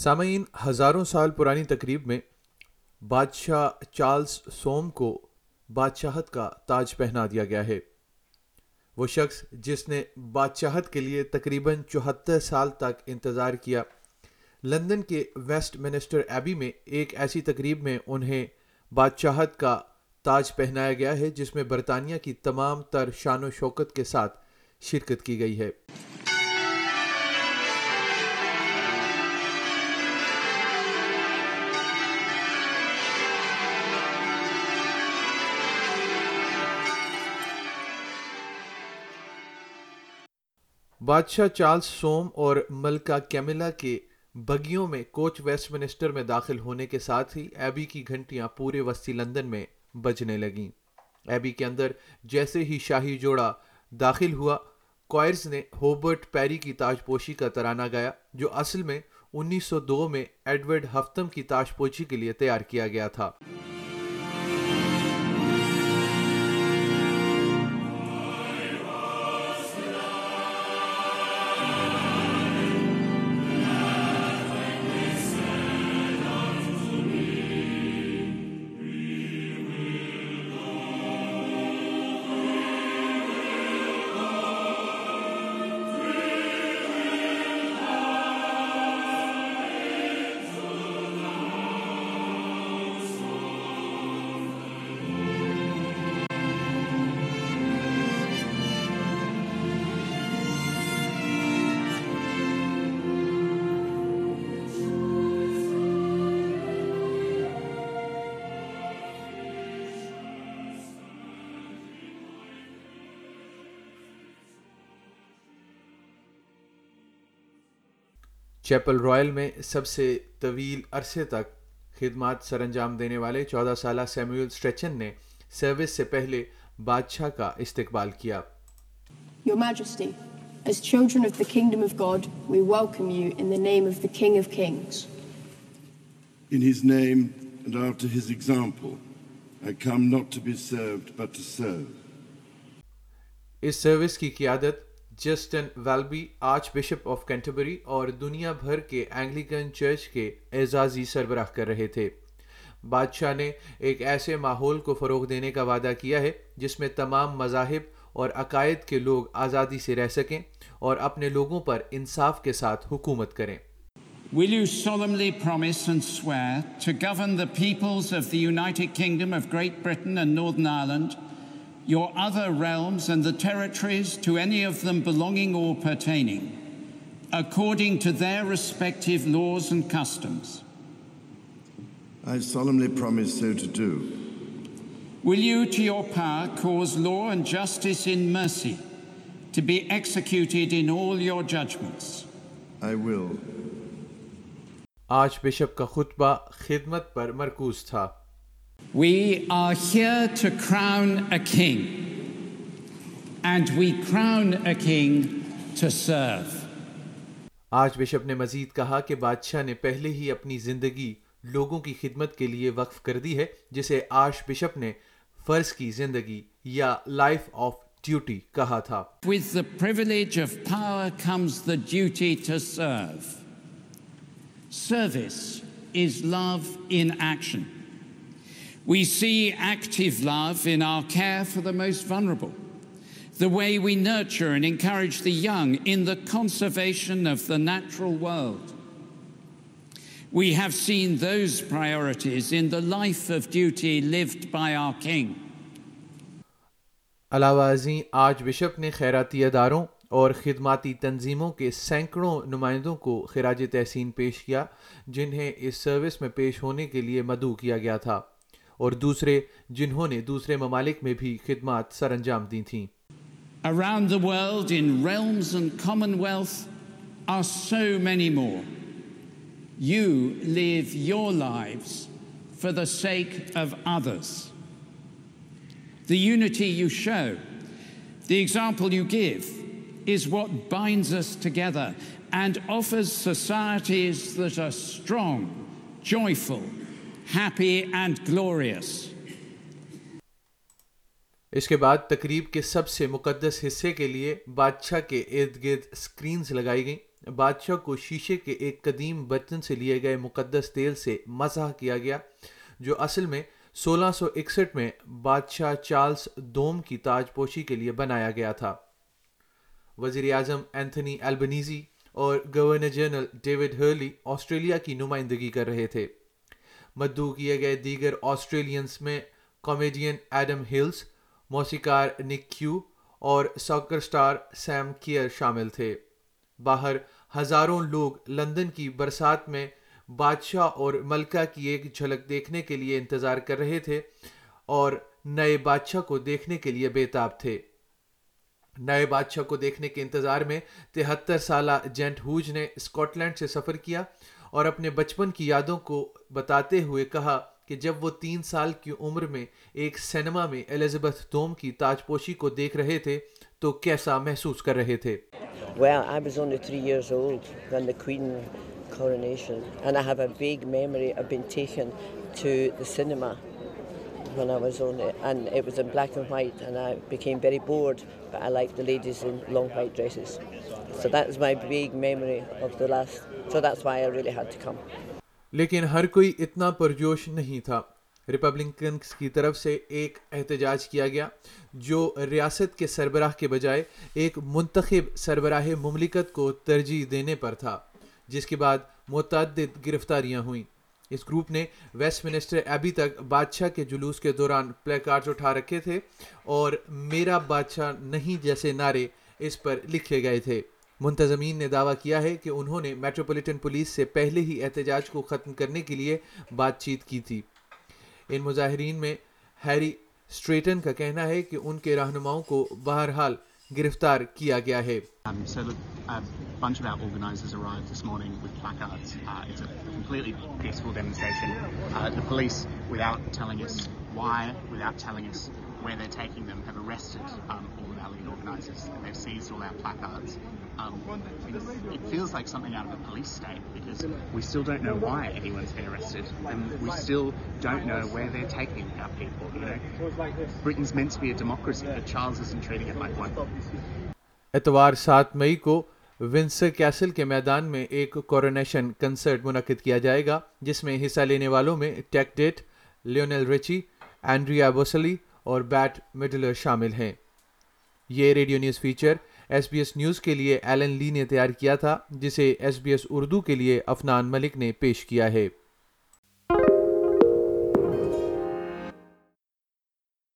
سامعین، ہزاروں سال پرانی تقریب میں بادشاہ چارلز سوم کو بادشاہت کا تاج پہنا دیا گیا ہے۔ وہ شخص جس نے بادشاہت کے لیے تقریباً چوہتر سال تک انتظار کیا، لندن کے ویسٹ منسٹر ایبی میں ایک ایسی تقریب میں انہیں بادشاہت کا تاج پہنایا گیا ہے، جس میں برطانیہ کی تمام تر شان و شوکت کے ساتھ شرکت کی گئی ہے۔ بادشاہ چارلز سوم اور ملکہ کیملا کے بگیوں میں کوچ ویسٹ منسٹر میں داخل ہونے کے ساتھ ہی ایبی کی گھنٹیاں پورے وسطی لندن میں بجنے لگیں۔ ایبی کے اندر جیسے ہی شاہی جوڑا داخل ہوا کوئرز نے ہوبرٹ پیری کی تاج پوشی کا ترانہ گایا، جو اصل میں انیس سو دو میں ایڈورڈ ہفتم کی تاج پوشی کے لیے تیار کیا گیا تھا۔ چیپل رائل میں سب سے طویل عرصے تک خدمات سر انجام دینے والے چودہ سالہ سیموئل سٹریچن نے سروس سے پہلے بادشاہ کا استقبال کیا Your Majesty, as children of the kingdom of God, we welcome you in the name of the King of Kings. In his name and after his example, I come not to be served but to serve. اس service کی قیادت Justin Welby, Archbishop of Canterbury اور دنیا بھر کے Anglican church کے اعزازی سربراہ کر رہے تھے۔ بادشاہ نے ایک ایسے ماحول کو فروغ دینے کا وعدہ کیا ہے جس میں تمام مذاہب اور عقائد کے لوگ آزادی سے رہ سکیں اور اپنے لوگوں پر انصاف کے ساتھ حکومت کریں۔ Will you solemnly promise and swear to govern the peoples of the United Kingdom of Great Britain and Northern Ireland your other realms and the territories to any of them belonging or pertaining, according to their respective laws and customs. I solemnly promise so to do. Will you, to your power, cause law and justice in mercy to be executed in all your judgments? I will. آج bishop کا خطبہ خدمت پر مرکوز تھا We are here to crown a king, and we crown a king to serve. آج bishop نے مزید کہا کہ بادشاہ نے پہلے ہی اپنی زندگی لوگوں کی خدمت کے لیے وقف کر دی ہے جسے آج بشپ نے فرض کی زندگی یا لائف آف ڈیوٹی کہا تھا With the privilege of power comes the duty to serve. Service is love in action. We see active love in our care for the most vulnerable, the way we nurture and encourage the young in the conservation of the natural world. We have seen those priorities in the life of duty lived by our King. علاوہ ازیں آج bishop نے خیراتی اداروں اور خدماتی تنظیموں کے سینکڑوں نمائندوں کو خراج تحسین پیش کیا جنہیں اس سروس میں پیش ہونے کے لیے مدعو کیا گیا تھا اور دوسرے جنہوں نے دوسرے ممالک میں بھی خدمات سر انجام دی تھیں۔ Around the world in realms real Commonwealth are so many more you live your life for the sake of others the unity you show the sure example you give us what binds together and of us society strong جو happy, and glorious. اس کے بعد تقریب کے سب سے مقدس حصے کے لیے بادشاہ کے ارد گرد سکرینز لگائی گئیں۔ بادشاہ کو شیشے کے ایک قدیم برتن سے لیے گئے مقدس تیل سے مزاح کیا گیا جو اصل میں سولہ سو اکسٹھ میں بادشاہ چارلز دوم کی تاج پوشی کے لیے بنایا گیا تھا۔ وزیر اعظم اینتھنی البنیزی اور governor general David Hurley Australia کی نمائندگی کر رہے تھے۔ مدعو کیے گئے دیگر آسٹریلینس میں کامیڈین ایڈم ہلز، موسیقار نک کیو اور ساکر سٹار سیم کیئر شامل تھے۔ باہر ہزاروں لوگ لندن کی برسات میں بادشاہ اور ملکہ کی ایک جھلک دیکھنے کے لیے انتظار کر رہے تھے اور نئے بادشاہ کو دیکھنے کے لیے بےتاب تھے۔ نئے بادشاہ کو دیکھنے کے انتظار میں تہتر سالہ جینٹ ہوج نے اسکاٹ لینڈ سے سفر کیا اور اپنے بچپن کی یادوں کو بتاتے ہوئے کہا کہ جب وہ تین سال کی عمر میں ایک سینما میں الزبتھ دوم کی تاج پوشی کو دیکھ رہے تھے تو کیسا محسوس کر رہے تھے؟ Well, I was only three years old when the Queen coronation, and I have a vague memory of being taken to the cinema. When I was on it, and it was in black and white, and I became very bored, but I liked the ladies in long white dresses. So that is my vague memory of the last, so that's why I really had to come. لیکن ہر کوئی اتنا پرجوش نہیں تھا Republicans کی طرف سے ایک احتجاج کیا گیا جو ریاست کے سربراہ کے بجائے ایک منتخب سربراہ مملکت کو ترجیح دینے پر تھا جس کے بعد متعدد گرفتاریاں ہوئیں اس گروپ نے ویسٹ منسٹر ایبی تک بادشاہ کے جلوس کے دوران پلے کارڈز اٹھا رکھے تھے اور میرا بادشاہ نہیں جیسے نعرے اس پر لکھے گئے تھے۔ منتظمین نے دعویٰ کیا ہے کہ انہوں نے میٹروپولیٹن پولیس سے پہلے ہی احتجاج کو ختم کرنے کے لیے بات چیت کی تھی۔ ان مظاہرین میں ہیری اسٹریٹن کا کہنا ہے کہ ان کے رہنماؤں کو بہرحال گرفتار کیا گیا ہے۔ Bunch of our organisers arrived this morning with placards. Uh, it's a completely peaceful demonstration. Uh, the police, without telling us why, without telling us where they're taking them, have arrested um, all of our lead organisers and they've seized all our placards. Um, it feels like something out of a police state because we still don't know why anyone's been arrested and we still don't know where they're taking our people. You know, Britain's meant to be a democracy, but Charles isn't treating it like one. اتوار سات مئی کو Windsor castle کے میدان میں ایک coronation concert منعقد کیا جائے گا، جس میں حصہ لینے والوں میں Take That Lionel Richie Andrea Bocelli اور بیٹ مڈلر شامل ہیں۔ یہ radio news feature S B S news کے لیے ایلن لی نے تیار کیا تھا، جسے ایس بی ایس اردو کے لیے افنان ملک نے پیش کیا ہے۔